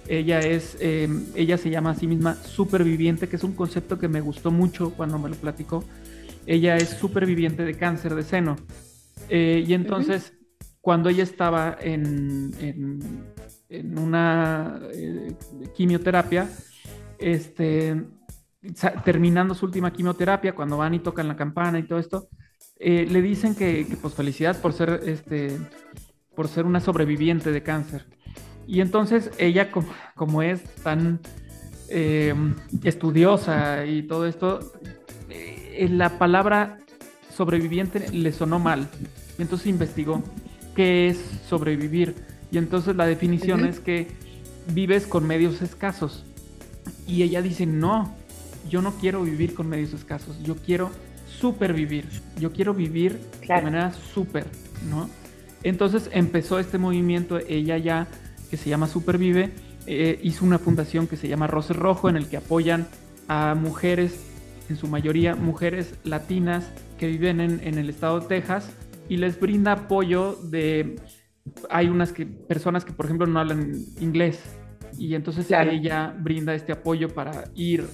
Ella, es, em, ella se llama a sí misma superviviente, que es un concepto que me gustó mucho cuando me lo platicó. Ella es superviviente de cáncer de seno. Eh, y entonces cuando ella estaba en, en, una eh, quimioterapia, este, terminando su última quimioterapia, cuando van y tocan la campana y todo esto, eh, le dicen que, pues felicidades por ser, este, por ser una sobreviviente de cáncer. Y entonces ella, como, es tan eh, estudiosa y todo esto, la palabra sobreviviente le sonó mal. Entonces investigó qué es sobrevivir. Y entonces la definición es que vives con medios escasos. Y ella dice, no, yo no quiero vivir con medios escasos, yo quiero supervivir, yo quiero vivir de manera super, ¿no? Entonces empezó este movimiento, ella ya, que se llama Supervive, eh, hizo una fundación que se llama Roce Rojo, en el que apoyan a mujeres, en su mayoría mujeres latinas que viven en, en el estado de Texas, y les brinda apoyo de... Hay unas que, personas que, por ejemplo, no hablan inglés y entonces ella brinda este apoyo para ir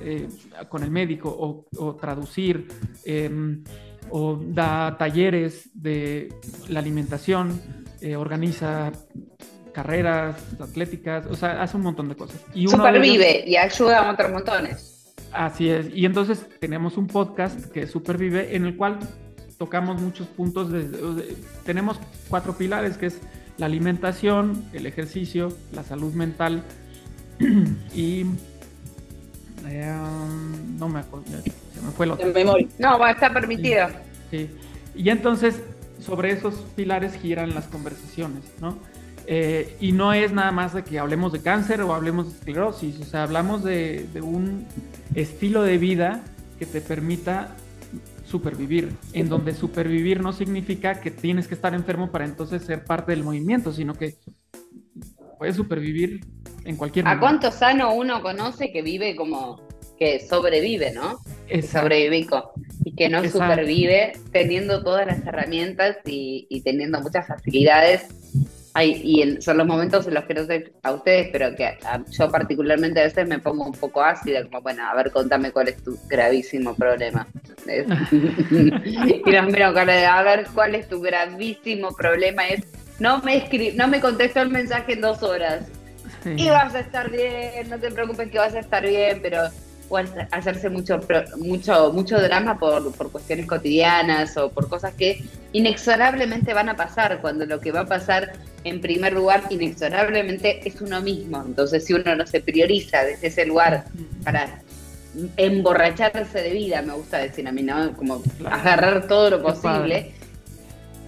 eh, con el médico o, traducir em, o da talleres de la alimentación, eh, organiza carreras atléticas, o sea, hace un montón de cosas. Y Supervive y ayuda a otros montones. Así es. Y entonces tenemos un podcast que Supervive en el cual tocamos muchos puntos. De, tenemos cuatro pilares, que es la alimentación, el ejercicio, la salud mental y... Eh, no me acuerdo, se me fue lo otro. No, va a estar permitido. Sí, Y entonces, sobre esos pilares giran las conversaciones, ¿no? Eh, y no es nada más de que hablemos de cáncer o hablemos de esclerosis, o sea, hablamos de, de un estilo de vida que te permita supervivir, en donde supervivir no significa que tienes que estar enfermo para entonces ser parte del movimiento, sino que puedes supervivir en cualquier momento. ¿A cuánto sano uno conoce que vive como que sobrevive, no? sobrevive y que no supervive teniendo todas las herramientas y, teniendo muchas facilidades. Y son los momentos en los que no sé a ustedes, pero que yo particularmente a veces me pongo un poco ácida, como, bueno, a ver, contame cuál es tu gravísimo problema. y nos miro a ver cuál es tu gravísimo problema. Es, no me, no me contestó el mensaje en dos horas. Y vas a estar bien, no te preocupes que vas a estar bien, pero hacerse mucho, mucho, mucho drama por, por, cuestiones cotidianas o por cosas que inexorablemente van a pasar, cuando lo que va a pasar en primer lugar inexorablemente es uno mismo. Entonces, si uno no se prioriza desde ese lugar para emborracharse de vida, me gusta decir a mí, ¿no? Como agarrar todo lo posible,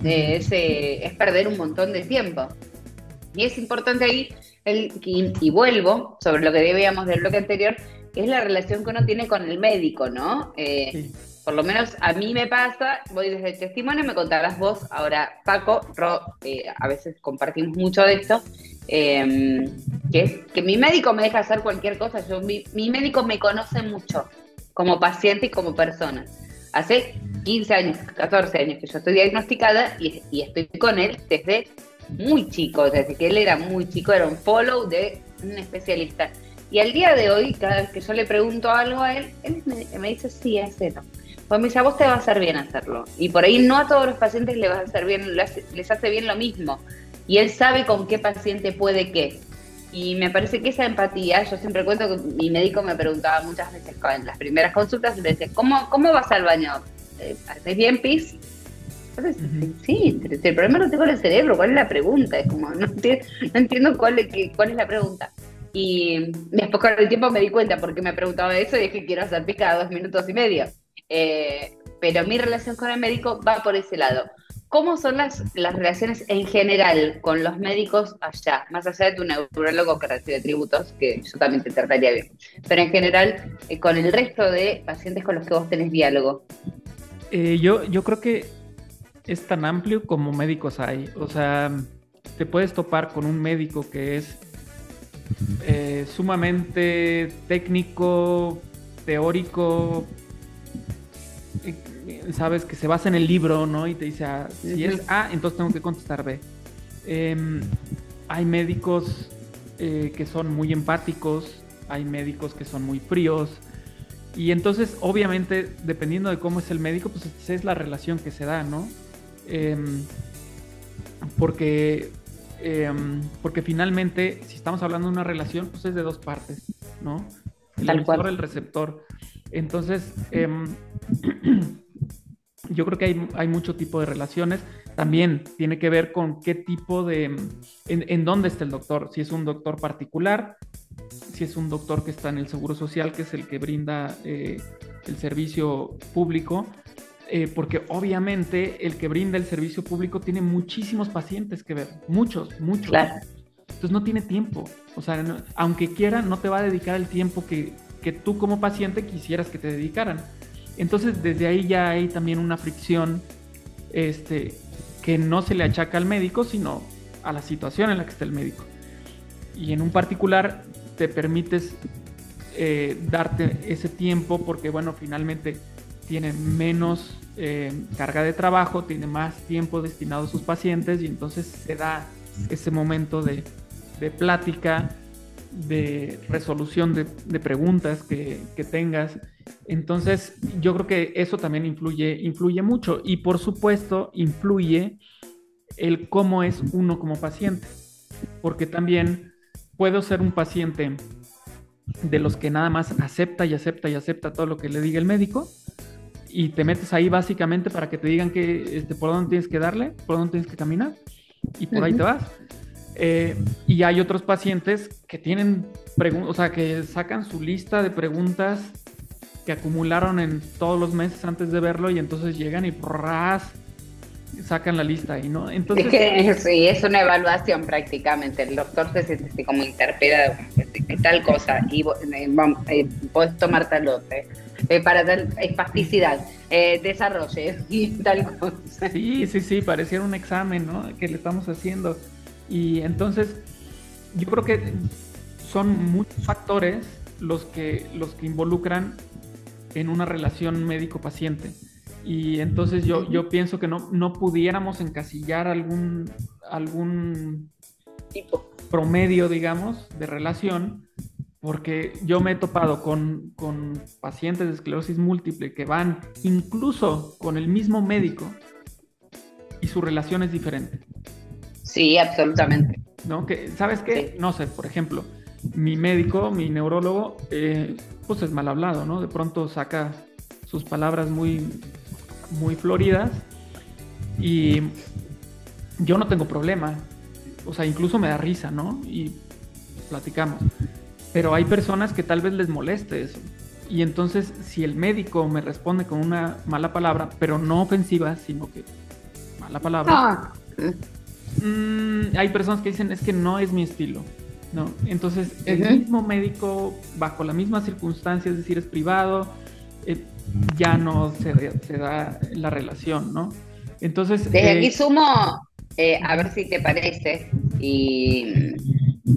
eh, es, es perder un montón de tiempo. Y es importante ahí, el, y, vuelvo sobre lo que debíamos del bloque anterior, es la relación que uno tiene con el médico, ¿no? Eh, por lo menos a mí me pasa, voy desde el testimonio, me contarás vos, ahora Paco, Ro, eh, a veces compartimos mucho de esto, em, que es que mi médico me deja hacer cualquier cosa, yo, mi, médico me conoce mucho como paciente y como persona. Hace 15 años, 14 años que yo estoy diagnosticada y, y estoy con él desde muy chico, desde que él era muy chico, era un follow de un especialista. Y al día de hoy, cada vez que yo le pregunto algo a él, él me, dice, sí, eso. Pues me dice, a vos te va a hacer bien hacerlo. Y por ahí no a todos los pacientes les va a hacer bien, les hace bien lo mismo. Y él sabe con qué paciente puede qué. Y me parece que esa empatía, yo siempre cuento que mi médico me preguntaba muchas veces en las primeras consultas, le decía, ¿cómo, cómo vas al baño? ¿Haces bien pis? sí, el problema no tengo en el cerebro, ¿cuál es la pregunta? Es como, no entiendo, no entiendo cuál, es, cuál es la pregunta. Y después con el tiempo me di cuenta porque me preguntaba eso y dije quiero hacer pis cada dos minutos y medio. Eh, pero mi relación con el médico va por ese lado. ¿Cómo son las, las relaciones en general con los médicos allá? Más allá de tu neurólogo que recibe tributos, que yo también te trataría bien. Pero en general, eh, con el resto de pacientes con los que vos tenés diálogo. Eh, yo, yo creo que es tan amplio como médicos hay. O sea, te puedes topar con un médico que es eh, sumamente técnico, teórico, sabes que se basa en el libro, ¿no? Y te dice, ah, si es A, entonces tengo que contestar B. Em, hay médicos eh, que son muy empáticos, hay médicos que son muy fríos. Y entonces, obviamente, dependiendo de cómo es el médico, pues esa es la relación que se da, ¿no? Em, porque Em, porque finalmente, si estamos hablando de una relación, pues es de dos partes, ¿no? El emisor, el receptor. Entonces, em, yo creo que hay, hay, mucho tipo de relaciones. También tiene que ver con qué tipo de, en, en, dónde está el doctor. Si es un doctor particular, si es un doctor que está en el Seguro Social, que es el que brinda eh, el servicio público, eh, porque obviamente el que brinda el servicio público tiene muchísimos pacientes que ver, muchos, muchos. Entonces no tiene tiempo. O sea, aunque quiera, no te va a dedicar el tiempo que, que tú como paciente quisieras que te dedicaran. Entonces desde ahí ya hay también una fricción este, que no se le achaca al médico, sino a la situación en la que está el médico. Y en un particular te permites eh, darte ese tiempo porque, bueno, finalmente tiene menos eh, carga de trabajo, tiene más tiempo destinado a sus pacientes y entonces se da ese momento de, plática, de resolución de, preguntas que, tengas. Entonces, yo creo que eso también influye, influye mucho y por supuesto influye el cómo es uno como paciente, porque también puedo ser un paciente de los que nada más acepta y acepta y acepta todo lo que le diga el médico, y te metes ahí básicamente para que te digan que, este, por dónde tienes que darle, por dónde tienes que caminar y por ahí te vas. Eh, y hay otros pacientes que tienen preguntas, o sea, que sacan su lista de preguntas que acumularon en todos los meses antes de verlo y entonces llegan y ras sacan la lista ahí, ¿no? Entonces es sí, es una evaluación prácticamente. El doctor se siente como interpela tal cosa y eh, eh, puedes tomar tal otra. Eh, para dar espasticidad, eh, desarrolle y tal cosa. Sí, sí, sí, pareciera un examen, ¿no? Que le estamos haciendo. Y entonces, yo creo que son muchos factores los que, los que involucran en una relación médico-paciente. Y entonces yo, yo pienso que no, no pudiéramos encasillar algún, algún Tipo. promedio, digamos, de relación, porque yo me he topado con, con pacientes de esclerosis múltiple que van incluso con el mismo médico y su relación es diferente. Sí, absolutamente. ¿no? Que, ¿Sabes qué? No sé, por ejemplo, mi médico, mi neurólogo, eh, pues es mal hablado, ¿no? De pronto saca sus palabras muy, muy floridas y yo no tengo problema. O sea, incluso me da risa, ¿no? Y platicamos. Pero hay personas que tal vez les moleste eso. Y entonces, si el médico me responde con una mala palabra, pero no ofensiva, sino que mala palabra, Ah, Mm, hay personas que dicen es que no es mi estilo, ¿no? Entonces, el mismo médico, bajo la misma circunstancia, es decir, es privado, eh, ya no se, se da la relación, ¿no? Entonces, Desde eh, aquí sumo, eh, a ver si te parece, y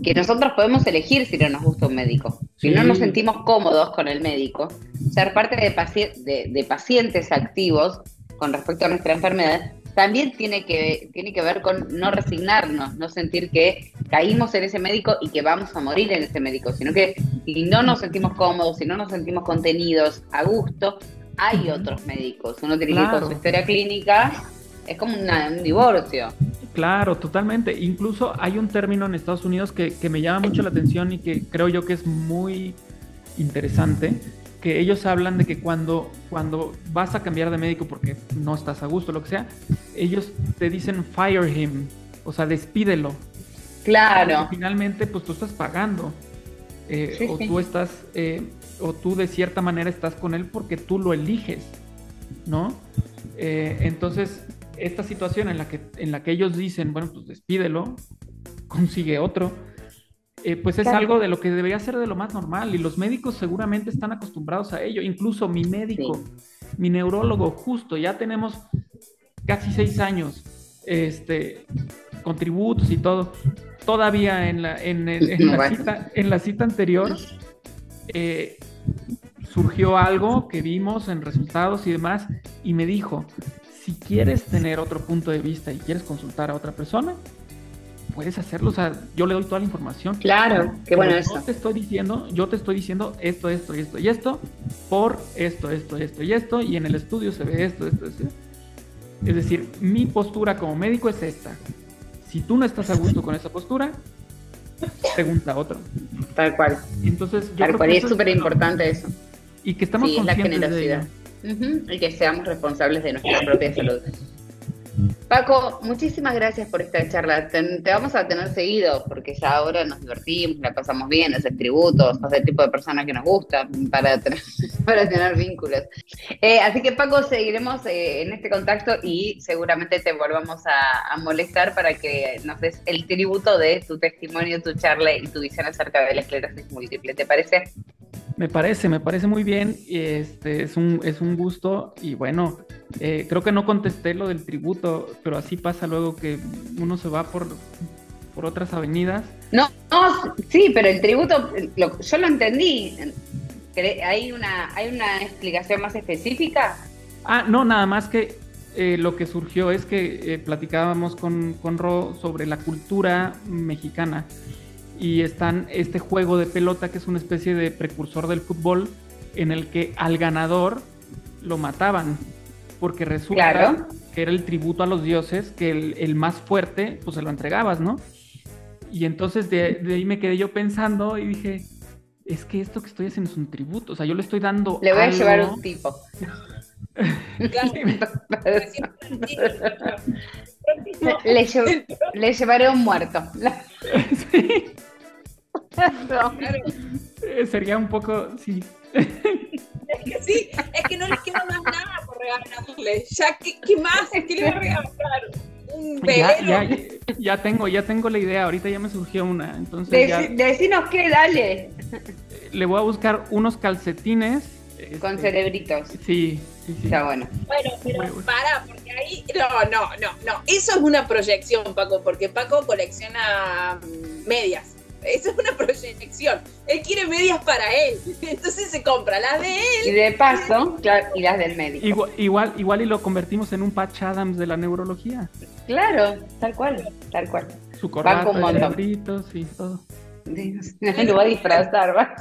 que nosotros podemos elegir si no nos gusta un médico. Si Sí. no nos sentimos cómodos con el médico, ser parte de, paci- de- de pacientes activos con respecto a nuestra enfermedad, también tiene que, tiene que ver con no resignarnos, no sentir que caímos en ese médico y que vamos a morir en ese médico, sino que si no nos sentimos cómodos, si no nos sentimos contenidos a gusto, hay otros médicos. Uno tiene que ir con su historia clínica, es como una- un divorcio. Claro, totalmente. Incluso hay un término en Estados Unidos que, que me llama mucho la atención y que creo yo que es muy interesante, que ellos hablan de que cuando, cuando vas a cambiar de médico porque no estás a gusto, lo que sea, ellos te dicen fire him, o sea, despídelo. Claro. Porque finalmente, pues tú estás pagando. eh, Sí, o sí. tú estás, eh, o tú de cierta manera estás con él porque tú lo eliges, ¿no? Eh, entonces, esta situación en la, que, en la que ellos dicen, bueno, pues despídelo, consigue otro, eh, pues es Claro. algo de lo que debería ser de lo más normal y los médicos seguramente están acostumbrados a ello, incluso mi médico, mi neurólogo, justo, ya tenemos casi seis años este, con tributos y todo. Todavía en la, en la, cita, en la cita anterior eh, surgió algo que vimos en resultados y demás y me dijo, si quieres tener otro punto de vista y quieres consultar a otra persona, puedes hacerlo. O sea, yo le doy toda la información. Claro, qué bueno yo eso. te estoy diciendo, yo te estoy diciendo esto, esto, y esto y esto, por esto, esto, esto y esto, y en el estudio se ve esto, esto, esto. Es decir, mi postura como médico es esta. Si tú no estás a gusto con esa postura, pregunta a otro. Tal cual. Entonces, yo Tal creo cual. que es súper importante eso. Y que estamos Sí, la de Ujú, Y que seamos responsables de nuestra propia salud. Paco, muchísimas gracias por esta charla. Te, vamos a tener seguido porque ya ahora nos divertimos, la pasamos bien, haces tributos, sos el tipo de persona que nos gusta para para tener vínculos. Eh, así que Paco, seguiremos eh, en este contacto y seguramente te volvamos a, a molestar para que nos des el tributo de tu testimonio, tu charla y tu visión acerca de la esclerosis múltiple. ¿Te parece? Me parece, me parece muy bien. Este es un, es un gusto. Y bueno, eh, creo que no contesté lo del tributo, pero así pasa luego que uno se va por, por otras avenidas. No, no, sí, pero el tributo, lo- yo lo entendí. ¿Hay una, ¿Hay una explicación más específica? Ah, no, nada más que eh, lo que surgió es que eh, platicábamos con, con Ro sobre la cultura mexicana y están este juego de pelota que es una especie de precursor del fútbol en el que al ganador lo mataban porque resulta Claro. que era el tributo a los dioses que el, el más fuerte pues se lo entregabas, ¿no? Y entonces de, de ahí me quedé yo pensando y dije, es que esto que estoy haciendo es un tributo, o sea, yo le estoy dando Le voy a llevar un tipo. Claro, le, le llevaré un muerto. Sí. Claro, eh, sería un poco, sí. es que sí, es que no les queda más nada por regalarle. Ya, ¿qué, qué más? ¿Qué le va a regalar? Un Ya, ya, ya tengo, ya tengo la idea, ahorita ya me surgió una, entonces ya Deci- decinos qué, dale. le voy a buscar unos calcetines. Con este, cerebritos. Sí, sí, sí. Está bueno. Bueno, pero bueno. para, porque ahí. No, no, no, no. Eso es una proyección, Paco, porque Paco colecciona mm, medias. Esa es una proyección. Él quiere medias para él. Entonces se compra las de él. Y de paso, claro, y las del médico. Igual, igual, igual y lo convertimos en un Patch Adams de la neurología. Claro, tal cual, tal cual. Su corbata, libritos y todo. Lo va a disfrazar, ¿va?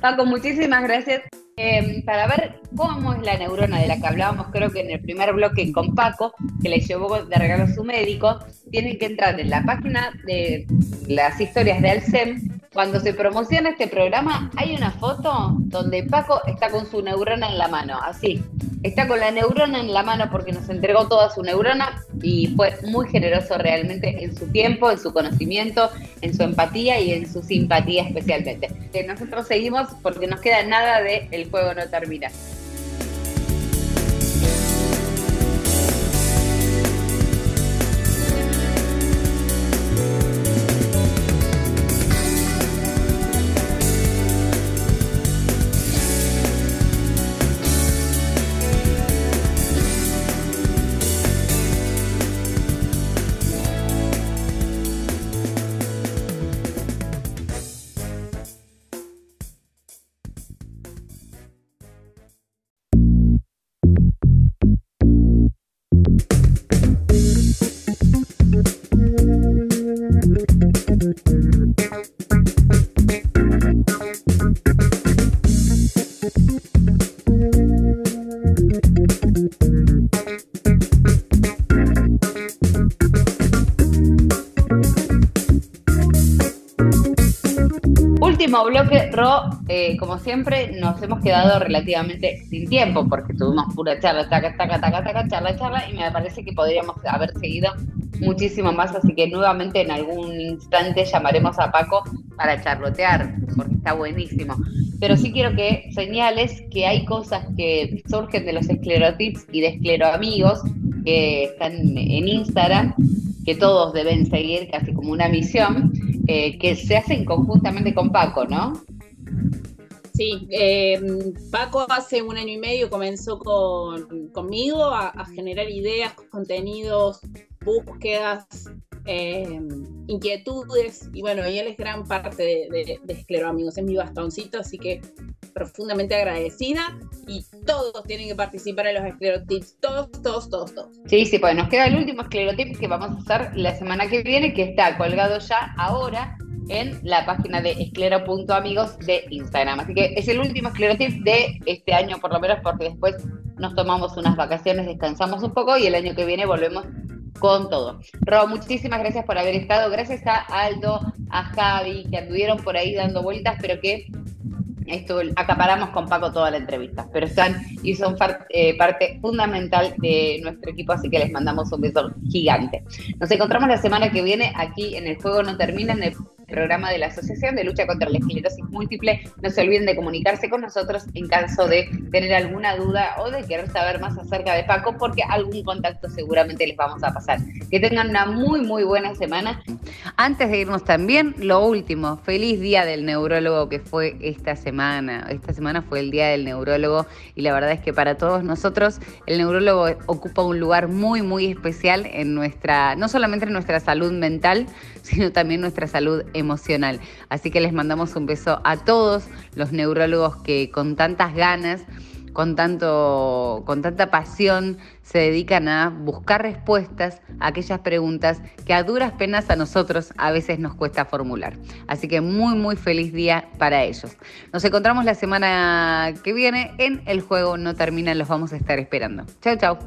Paco, muchísimas gracias. Eh, para ver cómo es la neurona de la que hablábamos, creo que en el primer bloque con Paco, que le llevó de regalo a su médico, tienen que entrar en la página de las historias de Alcem. Cuando se promociona este programa, hay una foto donde Paco está con su neurona en la mano, así. Está con la neurona en la mano porque nos entregó toda su neurona y fue muy generoso realmente en su tiempo, en su conocimiento, en su empatía y en su simpatía especialmente. Nosotros seguimos porque nos queda nada de El juego no termina. Último bloque, Ro, eh, como siempre, nos hemos quedado relativamente sin tiempo porque tuvimos pura charla, taca, taca, taca, taca, charla, charla, y me parece que podríamos haber seguido muchísimo más, así que nuevamente en algún instante llamaremos a Paco para charlotear, porque está buenísimo. Pero sí quiero que señales que hay cosas que surgen de los esclerotips y de escleroamigos que están en Instagram, que todos deben seguir casi como una misión, eh, que se hacen conjuntamente con Paco, ¿no? Sí, eh, Paco hace un año y medio comenzó con, conmigo a, a generar ideas, contenidos, búsquedas, eh, inquietudes, y bueno, y él es gran parte de, de, de Escleroamigos, es mi bastoncito, así que profundamente agradecida y todos tienen que participar en los esclerotips, todos, todos, todos, todos. Sí, sí, pues nos queda el último esclerotip que vamos a hacer la semana que viene, que está colgado ya ahora en la página de esclero.amigos de Instagram. Así que es el último esclerotip de este año, por lo menos, porque después nos tomamos unas vacaciones, descansamos un poco y el año que viene volvemos con todo. Ro, muchísimas gracias por haber estado. Gracias a Aldo, a Javi, que anduvieron por ahí dando vueltas, pero que esto acaparamos con Paco toda la entrevista, pero están y son eh, parte fundamental de nuestro equipo, así que les mandamos un beso gigante. Nos encontramos la semana que viene aquí en El Juego No Termina, en el programa de la Asociación de Lucha contra la Esclerosis Múltiple. No se olviden de comunicarse con nosotros en caso de tener alguna duda o de querer saber más acerca de Paco, porque algún contacto seguramente les vamos a pasar. Que tengan una muy, muy buena semana. Antes de irnos también, lo último, feliz día del neurólogo que fue esta semana. Esta semana fue el día del neurólogo y la verdad es que para todos nosotros el neurólogo ocupa un lugar muy, muy especial en nuestra, no solamente en nuestra salud mental, sino también nuestra salud emocional. Así que les mandamos un beso a todos los neurólogos que con tantas ganas, con, tanto, con tanta pasión se dedican a buscar respuestas a aquellas preguntas que a duras penas a nosotros a veces nos cuesta formular. Así que muy, muy feliz día para ellos. Nos encontramos la semana que viene en El Juego No Termina, los vamos a estar esperando. Chao, chao.